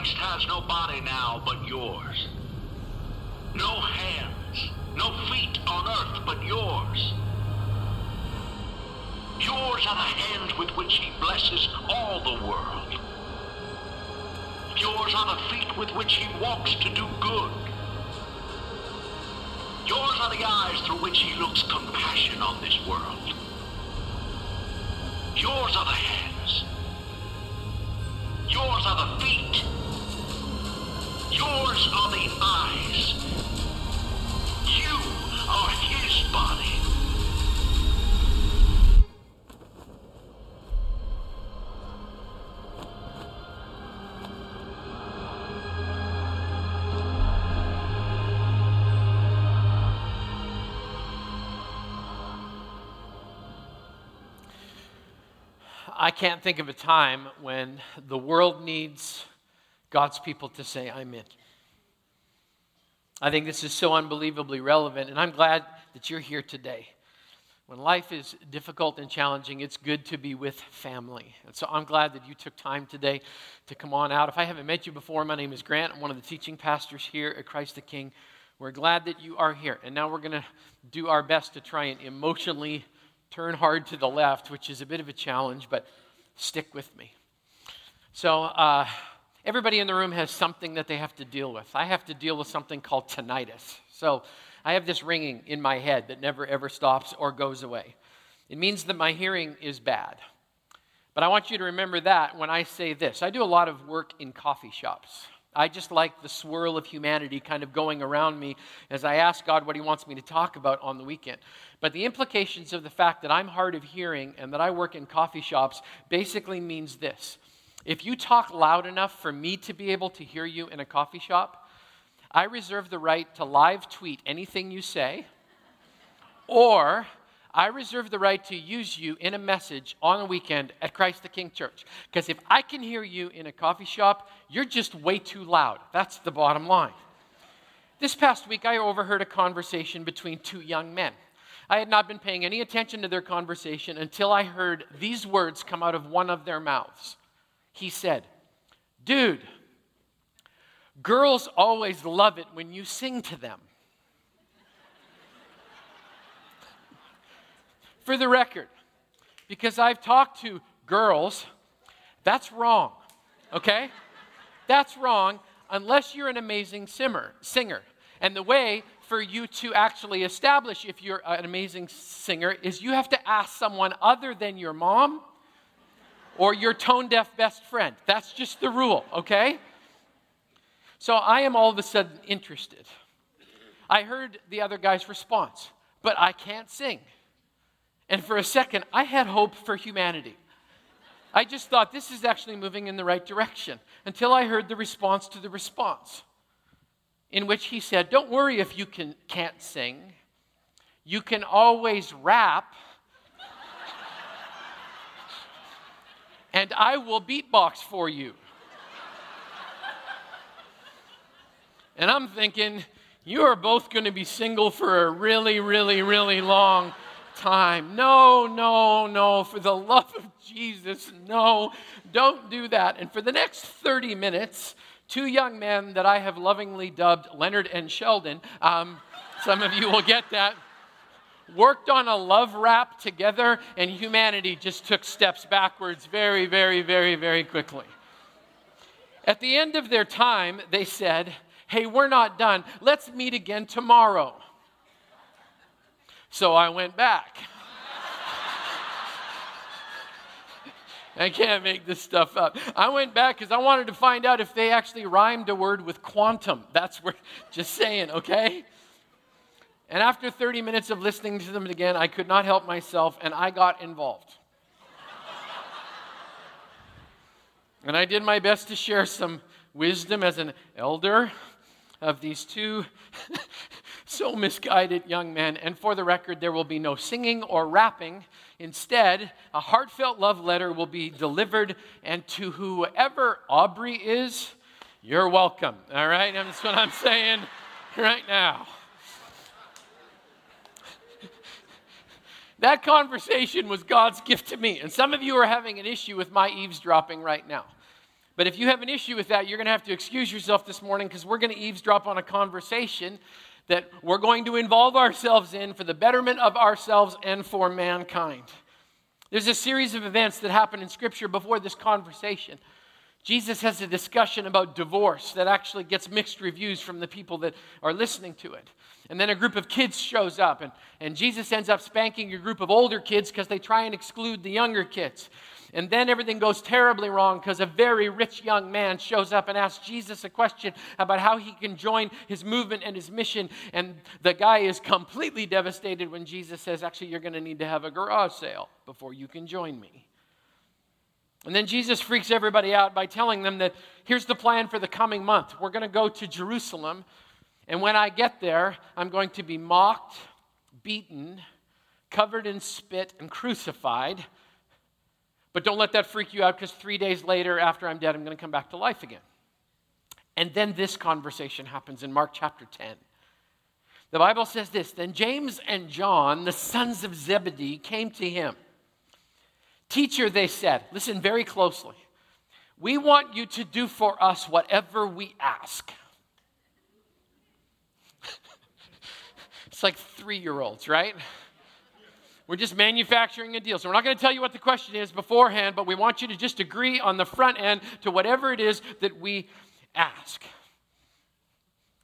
Christ has no body now but yours. No hands, no feet on earth but yours. Yours are the hands with which he blesses all the world. Yours are the feet with which he walks to do good. Yours are the eyes through which he looks compassion on this world. Yours are the hands. Yours are the feet. Yours are the eyes. You are his body. I can't think of a time when the world needs God's people to say, I'm in. I think this is so unbelievably relevant, and I'm glad that you're here today. When life is difficult and challenging, it's good to be with family. And so I'm glad that you took time today to come on out. If I haven't met you before, my name is Grant. I'm one of the teaching pastors here at Christ the King. We're glad that you are here. And now we're going to do our best to try and emotionally turn hard to the left, which is a bit of a challenge, but stick with me. So, uh, everybody in the room has something that they have to deal with. I have to deal with something called tinnitus. So, I have this ringing in my head that never ever stops or goes away. It means that my hearing is bad. But I want you to remember that when I say this. I do a lot of work in coffee shops. I just like the swirl of humanity kind of going around me as I ask God what He wants me to talk about on the weekend. But the implications of the fact that I'm hard of hearing and that I work in coffee shops basically means this. If you talk loud enough for me to be able to hear you in a coffee shop, I reserve the right to live tweet anything you say, or I reserve the right to use you in a message on a weekend at Christ the King Church. Because if I can hear you in a coffee shop, you're just way too loud. That's the bottom line. This past week, I overheard a conversation between two young men. I had not been paying any attention to their conversation until I heard these words come out of one of their mouths. He said, Dude, girls always love it when you sing to them. For the record, because I've talked to girls, that's wrong, okay? That's wrong unless you're an amazing simmer, singer. And the way for you to actually establish if you're an amazing singer is you have to ask someone other than your mom or your tone deaf best friend. That's just the rule, okay? So I am all of a sudden interested. I heard the other guy's response, but I can't sing. And for a second, I had hope for humanity. I just thought this is actually moving in the right direction until I heard the response to the response, in which he said, Don't worry if you can, can't sing, you can always rap, and I will beatbox for you. And I'm thinking, you are both going to be single for a really, really, really long time. No, no, no. For the love of Jesus, no. Don't do that. And for the next 30 minutes, two young men that I have lovingly dubbed Leonard and Sheldon, um, some of you will get that, worked on a love rap together, and humanity just took steps backwards very, very, very, very quickly. At the end of their time, they said, Hey, we're not done. Let's meet again tomorrow. So I went back. I can't make this stuff up. I went back because I wanted to find out if they actually rhymed a word with quantum. That's where, just saying, okay? And after 30 minutes of listening to them again, I could not help myself and I got involved. and I did my best to share some wisdom as an elder of these two so misguided young men. And for the record, there will be no singing or rapping. Instead, a heartfelt love letter will be delivered, and to whoever Aubrey is, you're welcome. All right? That's what I'm saying right now. That conversation was God's gift to me. And some of you are having an issue with my eavesdropping right now. But if you have an issue with that, you're going to have to excuse yourself this morning because we're going to eavesdrop on a conversation that we're going to involve ourselves in for the betterment of ourselves and for mankind. There's a series of events that happen in Scripture before this conversation. Jesus has a discussion about divorce that actually gets mixed reviews from the people that are listening to it. And then a group of kids shows up, and, and Jesus ends up spanking a group of older kids because they try and exclude the younger kids. And then everything goes terribly wrong because a very rich young man shows up and asks Jesus a question about how he can join his movement and his mission. And the guy is completely devastated when Jesus says, Actually, you're going to need to have a garage sale before you can join me. And then Jesus freaks everybody out by telling them that here's the plan for the coming month. We're going to go to Jerusalem, and when I get there, I'm going to be mocked, beaten, covered in spit, and crucified. But don't let that freak you out because three days later, after I'm dead, I'm going to come back to life again. And then this conversation happens in Mark chapter 10. The Bible says this Then James and John, the sons of Zebedee, came to him. Teacher, they said, listen very closely. We want you to do for us whatever we ask. It's like three year olds, right? We're just manufacturing a deal. So we're not going to tell you what the question is beforehand, but we want you to just agree on the front end to whatever it is that we ask.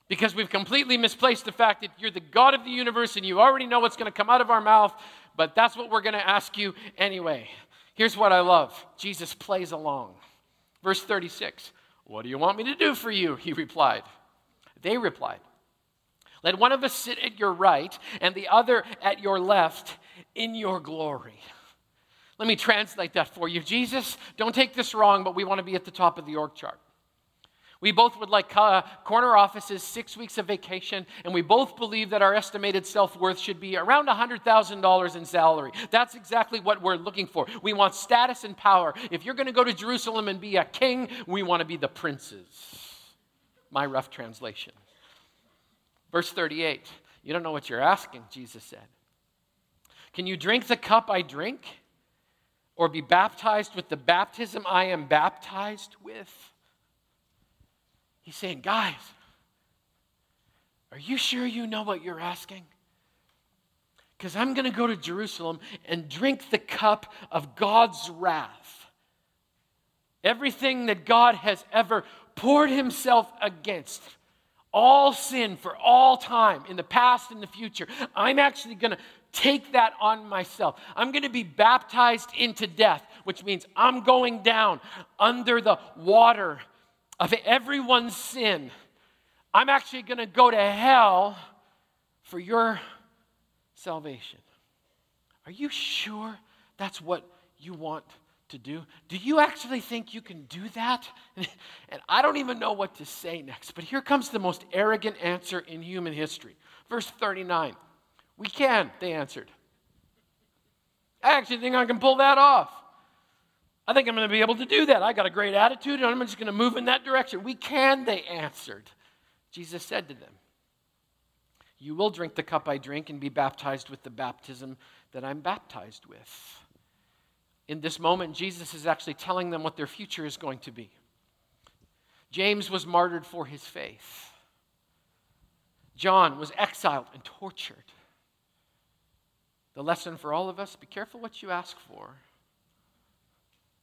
Because we've completely misplaced the fact that you're the God of the universe and you already know what's going to come out of our mouth, but that's what we're going to ask you anyway. Here's what I love Jesus plays along. Verse 36 What do you want me to do for you? He replied. They replied, Let one of us sit at your right and the other at your left in your glory. Let me translate that for you. Jesus, don't take this wrong, but we want to be at the top of the org chart. We both would like uh, corner offices, six weeks of vacation, and we both believe that our estimated self worth should be around $100,000 in salary. That's exactly what we're looking for. We want status and power. If you're going to go to Jerusalem and be a king, we want to be the princes. My rough translation. Verse 38 You don't know what you're asking, Jesus said. Can you drink the cup I drink? Or be baptized with the baptism I am baptized with? He's saying, guys, are you sure you know what you're asking? Because I'm going to go to Jerusalem and drink the cup of God's wrath. Everything that God has ever poured himself against, all sin for all time, in the past and the future, I'm actually going to take that on myself. I'm going to be baptized into death, which means I'm going down under the water of everyone's sin. I'm actually going to go to hell for your salvation. Are you sure that's what you want to do? Do you actually think you can do that? And I don't even know what to say next, but here comes the most arrogant answer in human history. Verse 39 we can, they answered. I actually think I can pull that off. I think I'm going to be able to do that. I got a great attitude and I'm just going to move in that direction. We can, they answered. Jesus said to them, You will drink the cup I drink and be baptized with the baptism that I'm baptized with. In this moment, Jesus is actually telling them what their future is going to be. James was martyred for his faith. John was exiled and tortured. The lesson for all of us be careful what you ask for.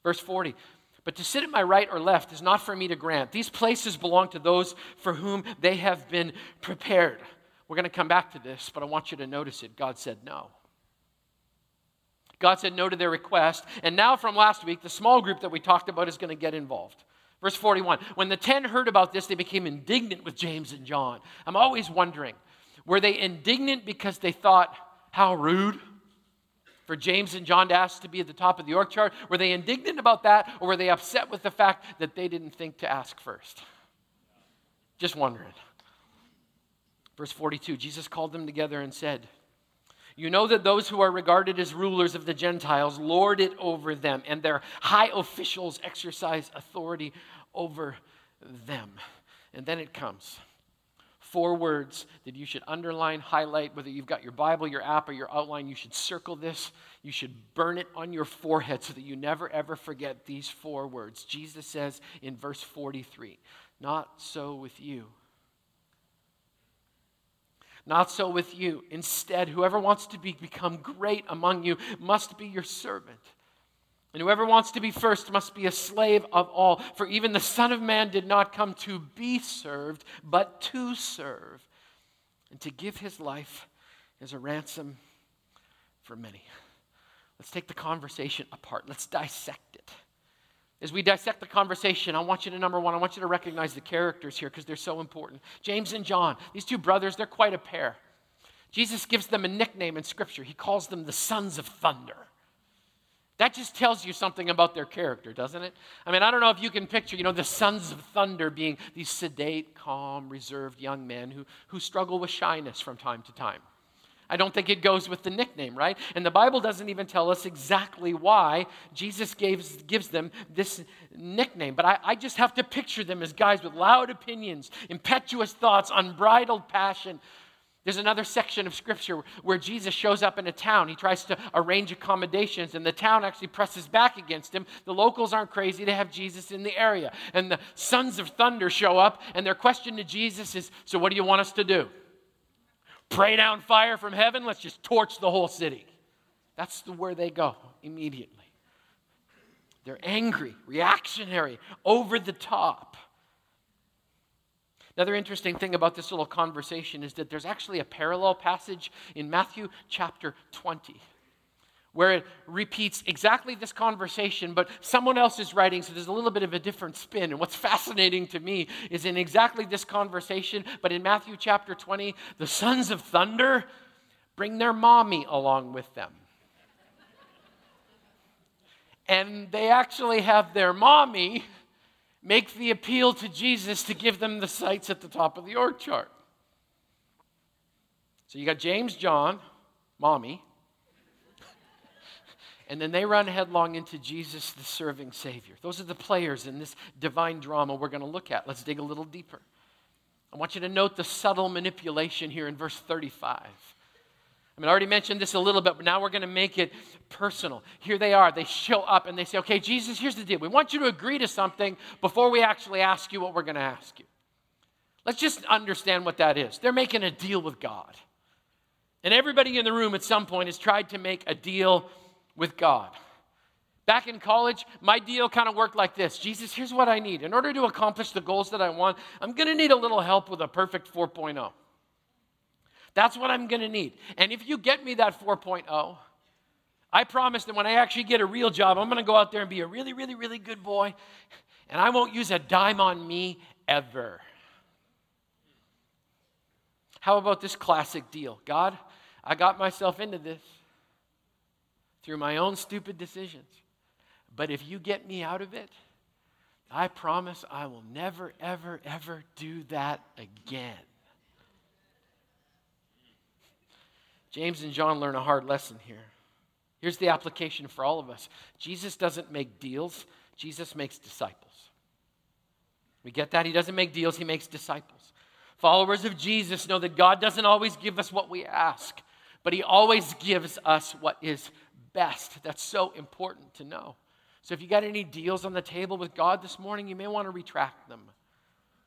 Verse 40 But to sit at my right or left is not for me to grant. These places belong to those for whom they have been prepared. We're going to come back to this, but I want you to notice it. God said no. God said no to their request. And now, from last week, the small group that we talked about is going to get involved. Verse 41 When the ten heard about this, they became indignant with James and John. I'm always wondering were they indignant because they thought, how rude for James and John to ask to be at the top of the org chart. Were they indignant about that, or were they upset with the fact that they didn't think to ask first? Just wondering. Verse 42 Jesus called them together and said, You know that those who are regarded as rulers of the Gentiles lord it over them, and their high officials exercise authority over them. And then it comes Four words that you should underline, highlight, whether you've got your Bible, your app, or your outline, you should circle this. You should burn it on your forehead so that you never, ever forget these four words. Jesus says in verse 43 Not so with you. Not so with you. Instead, whoever wants to be, become great among you must be your servant. And whoever wants to be first must be a slave of all. For even the Son of Man did not come to be served, but to serve, and to give his life as a ransom for many. Let's take the conversation apart. Let's dissect it. As we dissect the conversation, I want you to, number one, I want you to recognize the characters here because they're so important. James and John, these two brothers, they're quite a pair. Jesus gives them a nickname in Scripture. He calls them the sons of thunder. That just tells you something about their character, doesn't it? I mean, I don't know if you can picture, you know, the sons of thunder being these sedate, calm, reserved young men who, who struggle with shyness from time to time. I don't think it goes with the nickname, right? And the Bible doesn't even tell us exactly why Jesus gives, gives them this nickname. But I, I just have to picture them as guys with loud opinions, impetuous thoughts, unbridled passion. There's another section of scripture where Jesus shows up in a town. He tries to arrange accommodations, and the town actually presses back against him. The locals aren't crazy to have Jesus in the area. And the sons of thunder show up, and their question to Jesus is So, what do you want us to do? Pray down fire from heaven, let's just torch the whole city. That's the, where they go immediately. They're angry, reactionary, over the top. Another interesting thing about this little conversation is that there's actually a parallel passage in Matthew chapter 20 where it repeats exactly this conversation, but someone else is writing, so there's a little bit of a different spin. And what's fascinating to me is in exactly this conversation, but in Matthew chapter 20, the sons of thunder bring their mommy along with them. And they actually have their mommy make the appeal to Jesus to give them the sights at the top of the org chart. So you got James, John, mommy, and then they run headlong into Jesus, the serving Savior. Those are the players in this divine drama we're going to look at. Let's dig a little deeper. I want you to note the subtle manipulation here in verse 35. I mean, I already mentioned this a little bit, but now we're going to make it personal. Here they are. They show up and they say, Okay, Jesus, here's the deal. We want you to agree to something before we actually ask you what we're going to ask you. Let's just understand what that is. They're making a deal with God. And everybody in the room at some point has tried to make a deal with God. Back in college, my deal kind of worked like this Jesus, here's what I need. In order to accomplish the goals that I want, I'm going to need a little help with a perfect 4.0. That's what I'm going to need. And if you get me that 4.0, I promise that when I actually get a real job, I'm going to go out there and be a really, really, really good boy, and I won't use a dime on me ever. How about this classic deal? God, I got myself into this through my own stupid decisions. But if you get me out of it, I promise I will never, ever, ever do that again. James and John learn a hard lesson here. Here's the application for all of us Jesus doesn't make deals, Jesus makes disciples. We get that? He doesn't make deals, he makes disciples. Followers of Jesus know that God doesn't always give us what we ask, but he always gives us what is best. That's so important to know. So if you got any deals on the table with God this morning, you may want to retract them.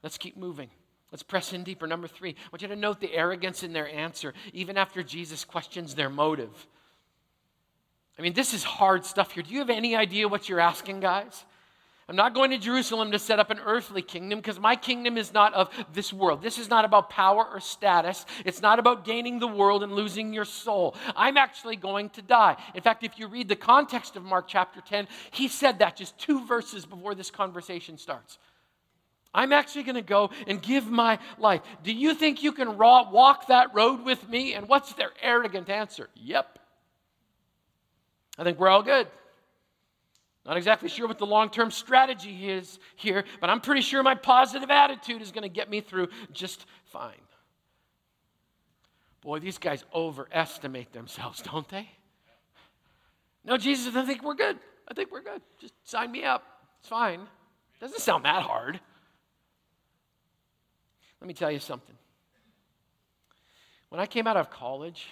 Let's keep moving. Let's press in deeper. Number three, I want you to note the arrogance in their answer, even after Jesus questions their motive. I mean, this is hard stuff here. Do you have any idea what you're asking, guys? I'm not going to Jerusalem to set up an earthly kingdom because my kingdom is not of this world. This is not about power or status. It's not about gaining the world and losing your soul. I'm actually going to die. In fact, if you read the context of Mark chapter 10, he said that just two verses before this conversation starts. I'm actually going to go and give my life. Do you think you can walk that road with me? And what's their arrogant answer? Yep. I think we're all good. Not exactly sure what the long term strategy is here, but I'm pretty sure my positive attitude is going to get me through just fine. Boy, these guys overestimate themselves, don't they? No, Jesus, I think we're good. I think we're good. Just sign me up. It's fine. Doesn't sound that hard. Let me tell you something. When I came out of college,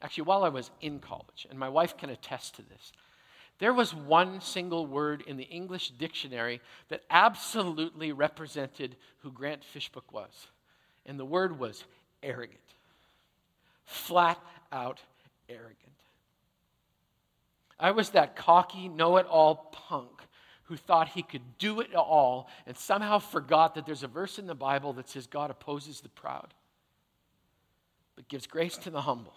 actually, while I was in college, and my wife can attest to this, there was one single word in the English dictionary that absolutely represented who Grant Fishbook was. And the word was arrogant. Flat out arrogant. I was that cocky, know it all punk who thought he could do it all and somehow forgot that there's a verse in the Bible that says God opposes the proud, but gives grace to the humble.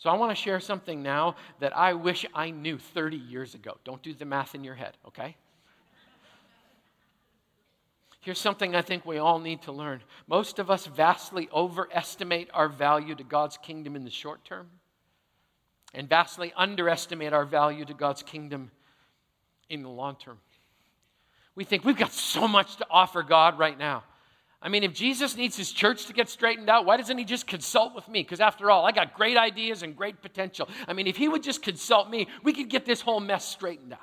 So I want to share something now that I wish I knew 30 years ago. Don't do the math in your head, okay? Here's something I think we all need to learn. Most of us vastly overestimate our value to God's kingdom in the short term and vastly underestimate our value to God's kingdom in the long term. We think we've got so much to offer God right now. I mean, if Jesus needs his church to get straightened out, why doesn't he just consult with me? Because after all, I got great ideas and great potential. I mean, if he would just consult me, we could get this whole mess straightened out.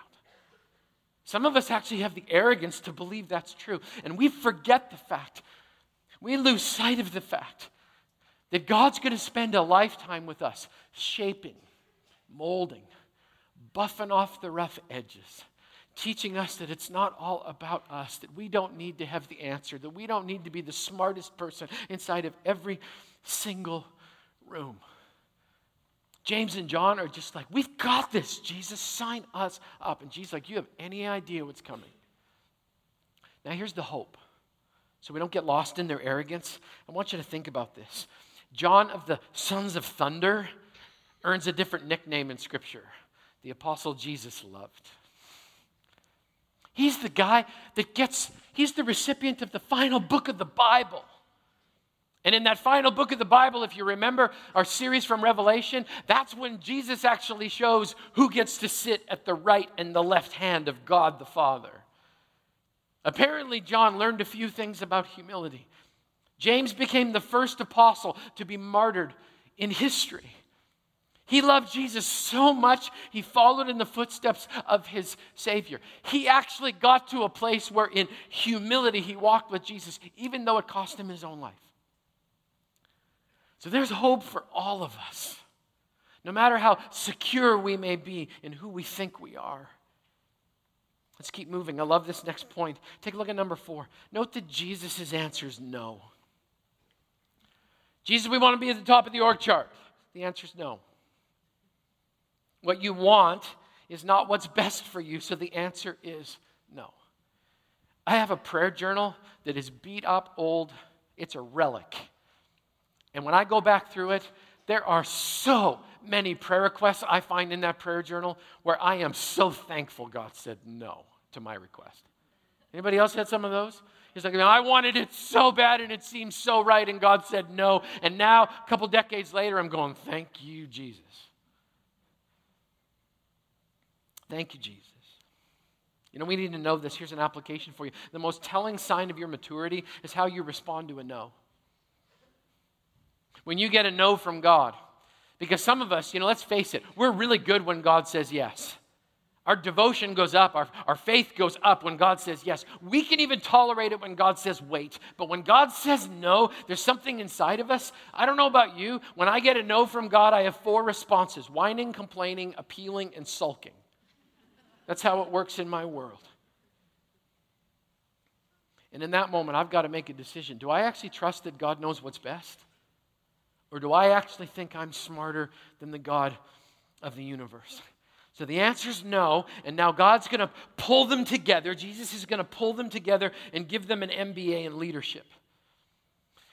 Some of us actually have the arrogance to believe that's true. And we forget the fact, we lose sight of the fact that God's going to spend a lifetime with us, shaping, molding, buffing off the rough edges teaching us that it's not all about us, that we don't need to have the answer, that we don't need to be the smartest person inside of every single room. James and John are just like, We've got this, Jesus, sign us up. And Jesus like, You have any idea what's coming? Now, here's the hope. So we don't get lost in their arrogance. I want you to think about this. John of the Sons of Thunder earns a different nickname in Scripture the Apostle Jesus loved. He's the guy that gets, he's the recipient of the final book of the Bible. And in that final book of the Bible, if you remember our series from Revelation, that's when Jesus actually shows who gets to sit at the right and the left hand of God the Father. Apparently, John learned a few things about humility. James became the first apostle to be martyred in history. He loved Jesus so much, he followed in the footsteps of his Savior. He actually got to a place where, in humility, he walked with Jesus, even though it cost him his own life. So there's hope for all of us, no matter how secure we may be in who we think we are. Let's keep moving. I love this next point. Take a look at number four. Note that Jesus' answer is no. Jesus, we want to be at the top of the org chart. The answer is no. What you want is not what's best for you, so the answer is no. I have a prayer journal that is beat up old, it's a relic. And when I go back through it, there are so many prayer requests I find in that prayer journal where I am so thankful God said no to my request. Anybody else had some of those? He's like, I wanted it so bad and it seemed so right, and God said no. And now, a couple decades later, I'm going, Thank you, Jesus. Thank you, Jesus. You know, we need to know this. Here's an application for you. The most telling sign of your maturity is how you respond to a no. When you get a no from God, because some of us, you know, let's face it, we're really good when God says yes. Our devotion goes up, our, our faith goes up when God says yes. We can even tolerate it when God says wait. But when God says no, there's something inside of us. I don't know about you. When I get a no from God, I have four responses whining, complaining, appealing, and sulking. That's how it works in my world. And in that moment, I've got to make a decision. Do I actually trust that God knows what's best? Or do I actually think I'm smarter than the God of the universe? So the answer is no. And now God's going to pull them together. Jesus is going to pull them together and give them an MBA in leadership.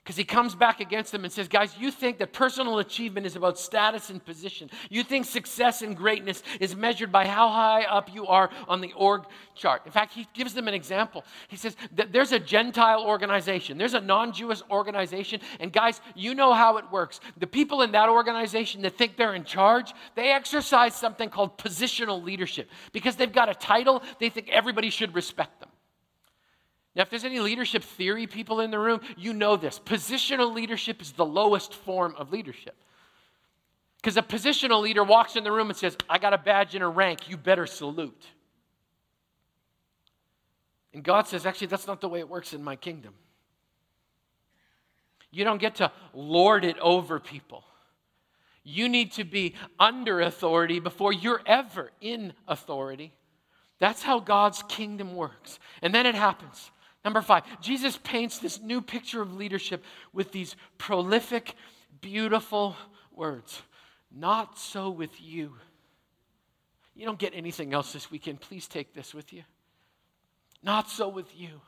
Because he comes back against them and says, Guys, you think that personal achievement is about status and position. You think success and greatness is measured by how high up you are on the org chart. In fact, he gives them an example. He says that there's a Gentile organization, there's a non Jewish organization, and guys, you know how it works. The people in that organization that think they're in charge, they exercise something called positional leadership. Because they've got a title, they think everybody should respect them. Now, if there's any leadership theory people in the room, you know this. Positional leadership is the lowest form of leadership. Because a positional leader walks in the room and says, I got a badge and a rank, you better salute. And God says, actually, that's not the way it works in my kingdom. You don't get to lord it over people. You need to be under authority before you're ever in authority. That's how God's kingdom works. And then it happens. Number five, Jesus paints this new picture of leadership with these prolific, beautiful words. Not so with you. You don't get anything else this weekend. Please take this with you. Not so with you.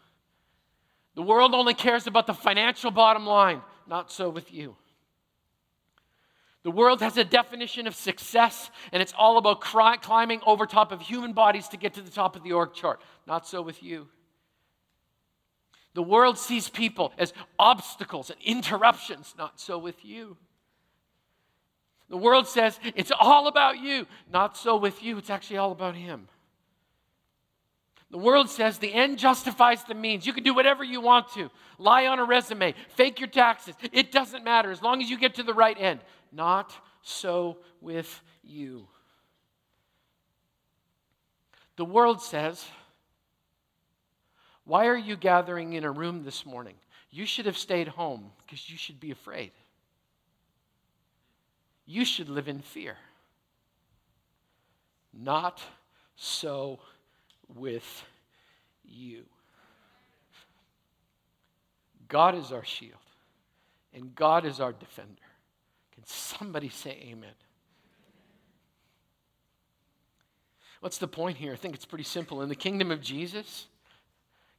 The world only cares about the financial bottom line. Not so with you. The world has a definition of success, and it's all about cry, climbing over top of human bodies to get to the top of the org chart. Not so with you. The world sees people as obstacles and interruptions. Not so with you. The world says it's all about you. Not so with you. It's actually all about Him. The world says the end justifies the means. You can do whatever you want to. Lie on a resume, fake your taxes. It doesn't matter as long as you get to the right end. Not so with you. The world says, Why are you gathering in a room this morning? You should have stayed home because you should be afraid. You should live in fear. Not so with you. God is our shield, and God is our defender. Can somebody say amen? What's the point here? I think it's pretty simple. In the kingdom of Jesus,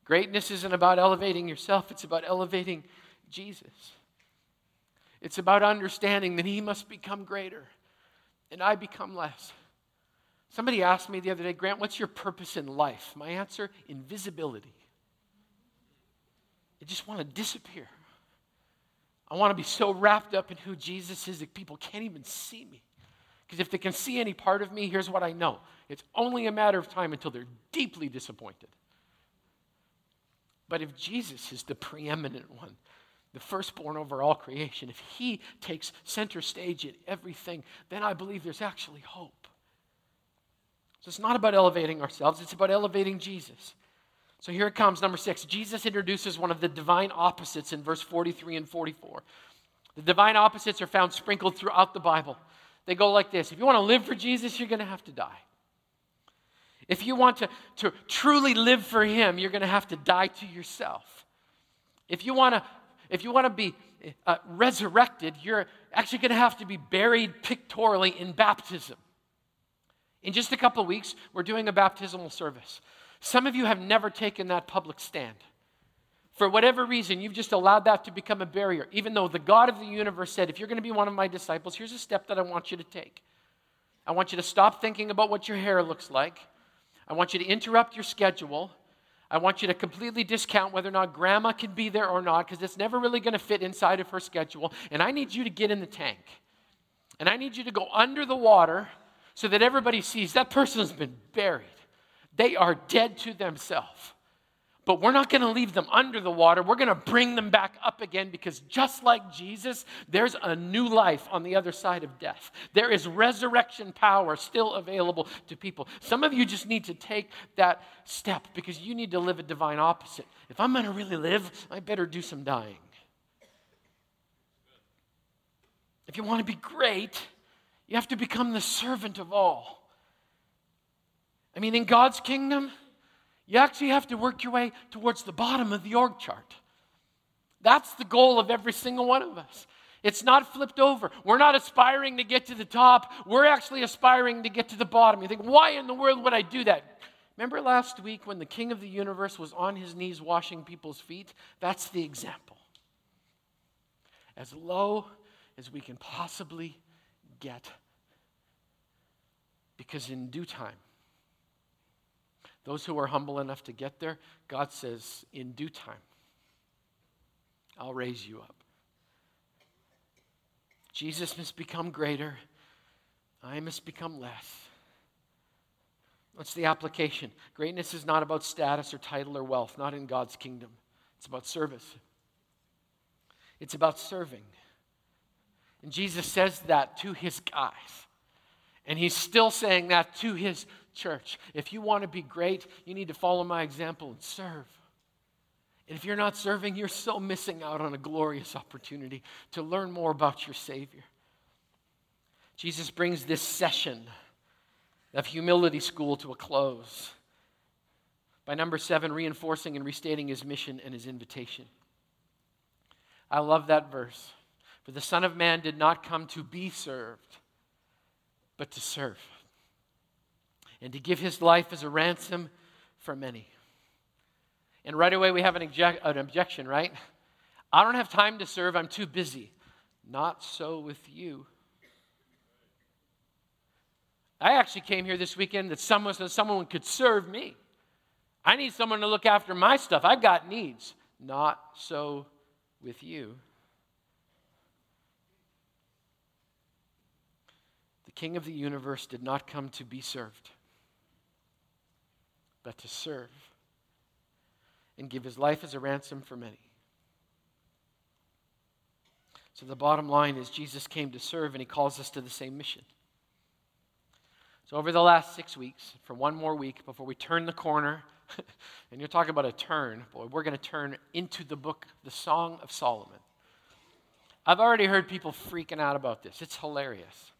greatness isn't about elevating yourself, it's about elevating Jesus. It's about understanding that He must become greater and I become less. Somebody asked me the other day, Grant, what's your purpose in life? My answer invisibility. I just want to disappear. I want to be so wrapped up in who Jesus is that people can't even see me. Because if they can see any part of me, here's what I know it's only a matter of time until they're deeply disappointed. But if Jesus is the preeminent one, the firstborn over all creation, if he takes center stage in everything, then I believe there's actually hope. So it's not about elevating ourselves, it's about elevating Jesus. So here it comes, number six. Jesus introduces one of the divine opposites in verse 43 and 44. The divine opposites are found sprinkled throughout the Bible. They go like this If you want to live for Jesus, you're going to have to die. If you want to, to truly live for Him, you're going to have to die to yourself. If you want to, if you want to be uh, resurrected, you're actually going to have to be buried pictorially in baptism. In just a couple weeks, we're doing a baptismal service. Some of you have never taken that public stand. For whatever reason, you've just allowed that to become a barrier, even though the God of the universe said, if you're going to be one of my disciples, here's a step that I want you to take. I want you to stop thinking about what your hair looks like. I want you to interrupt your schedule. I want you to completely discount whether or not grandma can be there or not, because it's never really going to fit inside of her schedule. And I need you to get in the tank. And I need you to go under the water so that everybody sees that person has been buried. They are dead to themselves. But we're not going to leave them under the water. We're going to bring them back up again because just like Jesus, there's a new life on the other side of death. There is resurrection power still available to people. Some of you just need to take that step because you need to live a divine opposite. If I'm going to really live, I better do some dying. If you want to be great, you have to become the servant of all. I mean, in God's kingdom, you actually have to work your way towards the bottom of the org chart. That's the goal of every single one of us. It's not flipped over. We're not aspiring to get to the top. We're actually aspiring to get to the bottom. You think, why in the world would I do that? Remember last week when the king of the universe was on his knees washing people's feet? That's the example. As low as we can possibly get. Because in due time, those who are humble enough to get there, God says, in due time, I'll raise you up. Jesus must become greater, I must become less. What's the application? Greatness is not about status or title or wealth, not in God's kingdom. It's about service. It's about serving. And Jesus says that to his guys. And he's still saying that to his church. If you want to be great, you need to follow my example and serve. And if you're not serving, you're so missing out on a glorious opportunity to learn more about your Savior. Jesus brings this session of humility school to a close by number seven, reinforcing and restating his mission and his invitation. I love that verse. For the Son of Man did not come to be served, but to serve, and to give his life as a ransom for many. And right away, we have an, object, an objection, right? I don't have time to serve, I'm too busy. Not so with you. I actually came here this weekend that someone, so someone could serve me. I need someone to look after my stuff. I've got needs. Not so with you. The King of the universe did not come to be served, but to serve and give his life as a ransom for many. So the bottom line is Jesus came to serve and he calls us to the same mission. So over the last six weeks, for one more week before we turn the corner, and you're talking about a turn, boy, we're going to turn into the book, the Song of Solomon. I've already heard people freaking out about this. It's hilarious.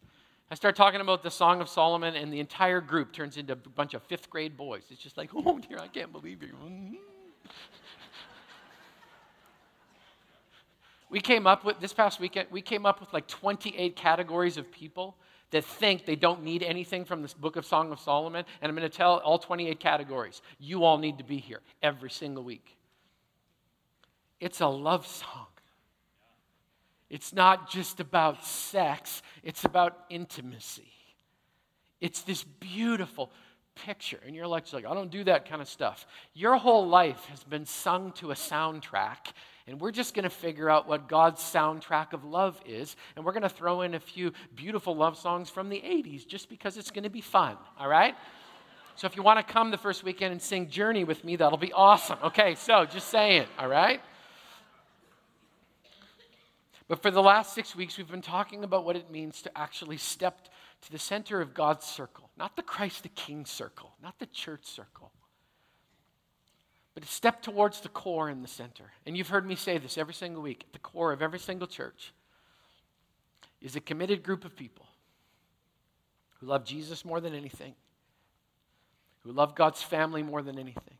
I start talking about the Song of Solomon, and the entire group turns into a bunch of fifth grade boys. It's just like, oh dear, I can't believe you. we came up with, this past weekend, we came up with like 28 categories of people that think they don't need anything from this book of Song of Solomon. And I'm going to tell all 28 categories. You all need to be here every single week. It's a love song. It's not just about sex, it's about intimacy. It's this beautiful, picture. And you're like, I don't do that kind of stuff. Your whole life has been sung to a soundtrack. And we're just going to figure out what God's soundtrack of love is. And we're going to throw in a few beautiful love songs from the 80s just because it's going to be fun. All right? So if you want to come the first weekend and sing Journey with me, that'll be awesome. Okay, so just saying. All right? But for the last six weeks, we've been talking about what it means to actually step to the center of God's circle, not the Christ the King circle, not the church circle, but to step towards the core in the center. And you've heard me say this every single week at the core of every single church is a committed group of people who love Jesus more than anything, who love God's family more than anything,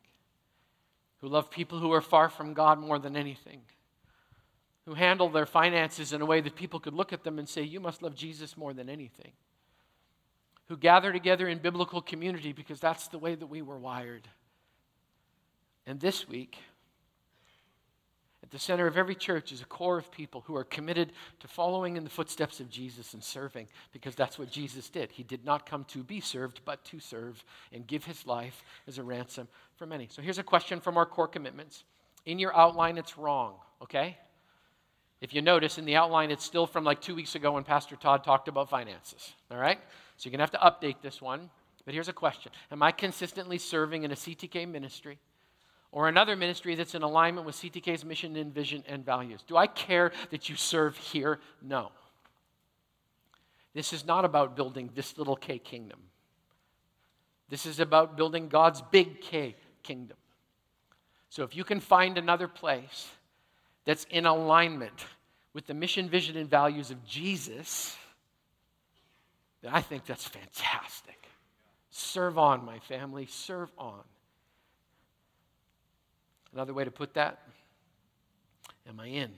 who love people who are far from God more than anything who handle their finances in a way that people could look at them and say, You must love Jesus more than anything who gather together in biblical community because that's the way that we were wired. And this week, at the center of every church is a core of people who are committed to following in the footsteps of Jesus and serving because that's what Jesus did. He did not come to be served, but to serve and give his life as a ransom for many. So here's a question from our core commitments. In your outline, it's wrong, okay? If you notice in the outline, it's still from like two weeks ago when Pastor Todd talked about finances, all right? So you're going to have to update this one. But here's a question Am I consistently serving in a CTK ministry or another ministry that's in alignment with CTK's mission and vision and values? Do I care that you serve here? No. This is not about building this little K kingdom. This is about building God's big K kingdom. So if you can find another place that's in alignment with the mission, vision, and values of Jesus, then I think that's fantastic. Serve on, my family, serve on. Another way to put that, am I in?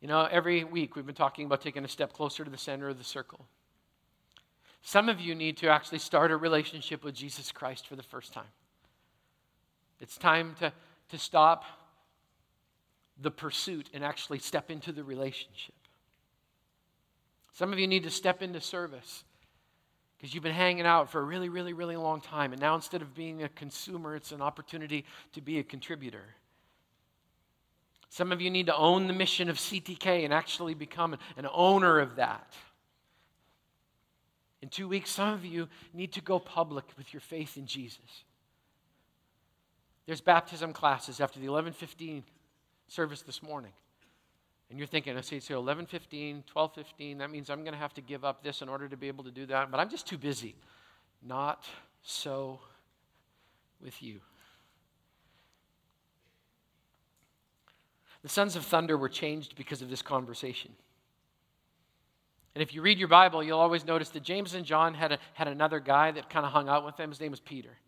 You know, every week we've been talking about taking a step closer to the center of the circle. Some of you need to actually start a relationship with Jesus Christ for the first time. It's time to, to stop the pursuit and actually step into the relationship. Some of you need to step into service because you've been hanging out for a really, really, really long time. And now instead of being a consumer, it's an opportunity to be a contributor. Some of you need to own the mission of CTK and actually become an owner of that. In two weeks, some of you need to go public with your faith in Jesus. There's baptism classes after the 11:15 service this morning. And you're thinking, I see, so 11:15, 12:15, that means I'm going to have to give up this in order to be able to do that, but I'm just too busy. Not so with you. The sons of thunder were changed because of this conversation. And if you read your Bible, you'll always notice that James and John had, a, had another guy that kind of hung out with them. His name was Peter.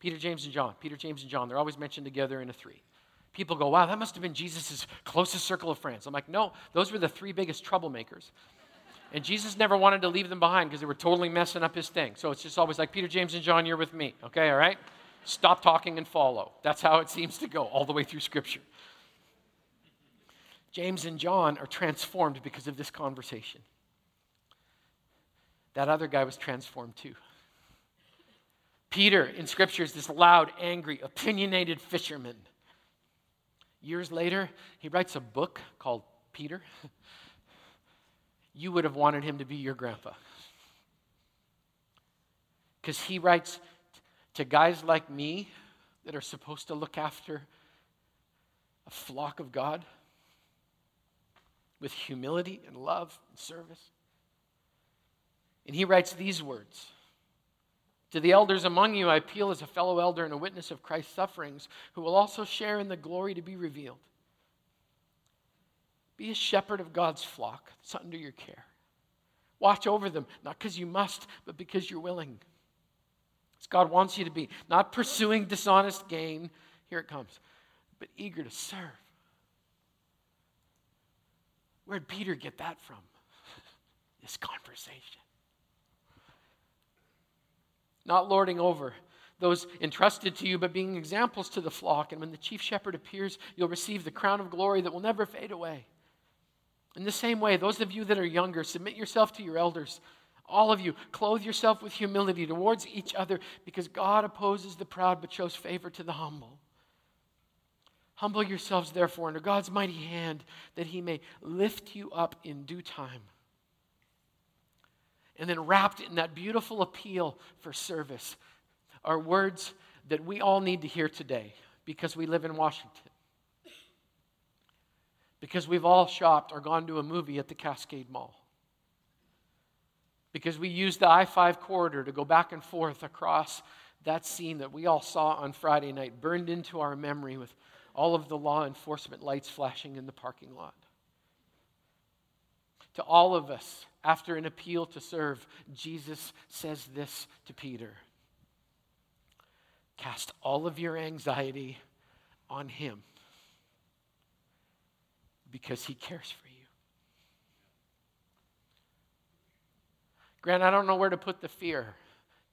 Peter, James, and John. Peter, James, and John. They're always mentioned together in a three. People go, wow, that must have been Jesus' closest circle of friends. I'm like, no, those were the three biggest troublemakers. And Jesus never wanted to leave them behind because they were totally messing up his thing. So it's just always like, Peter, James, and John, you're with me. Okay, all right? Stop talking and follow. That's how it seems to go all the way through Scripture. James and John are transformed because of this conversation. That other guy was transformed too. Peter in Scripture is this loud, angry, opinionated fisherman. Years later, he writes a book called Peter. You would have wanted him to be your grandpa. Because he writes to guys like me that are supposed to look after a flock of God with humility and love and service. And he writes these words To the elders among you, I appeal as a fellow elder and a witness of Christ's sufferings, who will also share in the glory to be revealed. Be a shepherd of God's flock that's under your care. Watch over them, not because you must, but because you're willing. As God wants you to be, not pursuing dishonest gain, here it comes, but eager to serve. Where'd Peter get that from? this conversation. Not lording over those entrusted to you, but being examples to the flock. And when the chief shepherd appears, you'll receive the crown of glory that will never fade away. In the same way, those of you that are younger, submit yourself to your elders. All of you, clothe yourself with humility towards each other because God opposes the proud but shows favor to the humble. Humble yourselves, therefore, under God's mighty hand, that he may lift you up in due time. And then, wrapped in that beautiful appeal for service, are words that we all need to hear today because we live in Washington. Because we've all shopped or gone to a movie at the Cascade Mall. Because we used the I 5 corridor to go back and forth across that scene that we all saw on Friday night, burned into our memory with all of the law enforcement lights flashing in the parking lot. To all of us, after an appeal to serve, Jesus says this to Peter Cast all of your anxiety on him because he cares for you. Grant, I don't know where to put the fear.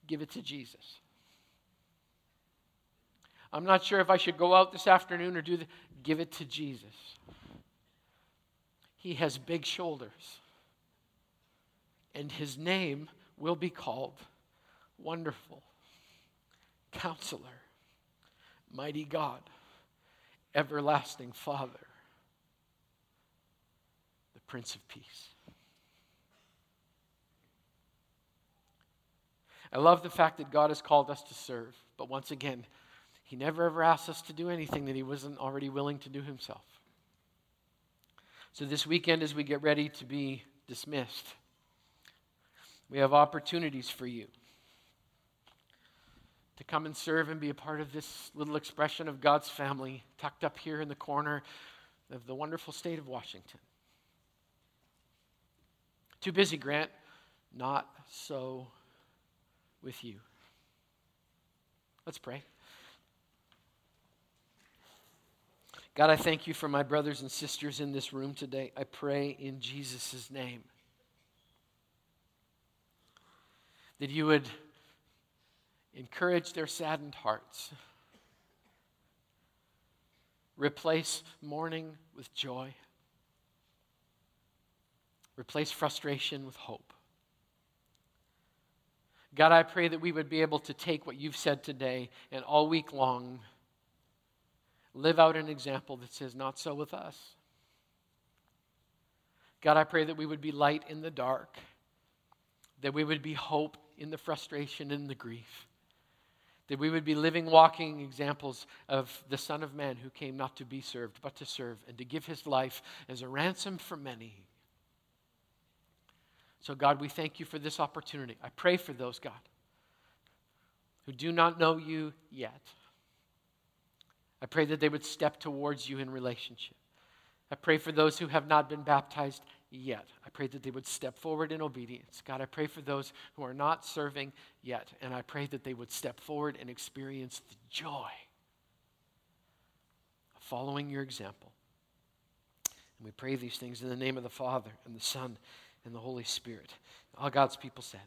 Give it to Jesus. I'm not sure if I should go out this afternoon or do the. Give it to Jesus. He has big shoulders. And his name will be called Wonderful, Counselor, Mighty God, Everlasting Father, the Prince of Peace. I love the fact that God has called us to serve, but once again, he never ever asked us to do anything that he wasn't already willing to do himself. So, this weekend, as we get ready to be dismissed, we have opportunities for you to come and serve and be a part of this little expression of God's family tucked up here in the corner of the wonderful state of Washington. Too busy, Grant? Not so with you. Let's pray. God, I thank you for my brothers and sisters in this room today. I pray in Jesus' name that you would encourage their saddened hearts, replace mourning with joy, replace frustration with hope. God, I pray that we would be able to take what you've said today and all week long live out an example that says, Not so with us. God, I pray that we would be light in the dark, that we would be hope in the frustration and the grief, that we would be living, walking examples of the Son of Man who came not to be served, but to serve and to give his life as a ransom for many. So, God, we thank you for this opportunity. I pray for those, God, who do not know you yet. I pray that they would step towards you in relationship. I pray for those who have not been baptized yet. I pray that they would step forward in obedience. God, I pray for those who are not serving yet, and I pray that they would step forward and experience the joy of following your example. And we pray these things in the name of the Father, and the Son, and the Holy Spirit. All God's people said.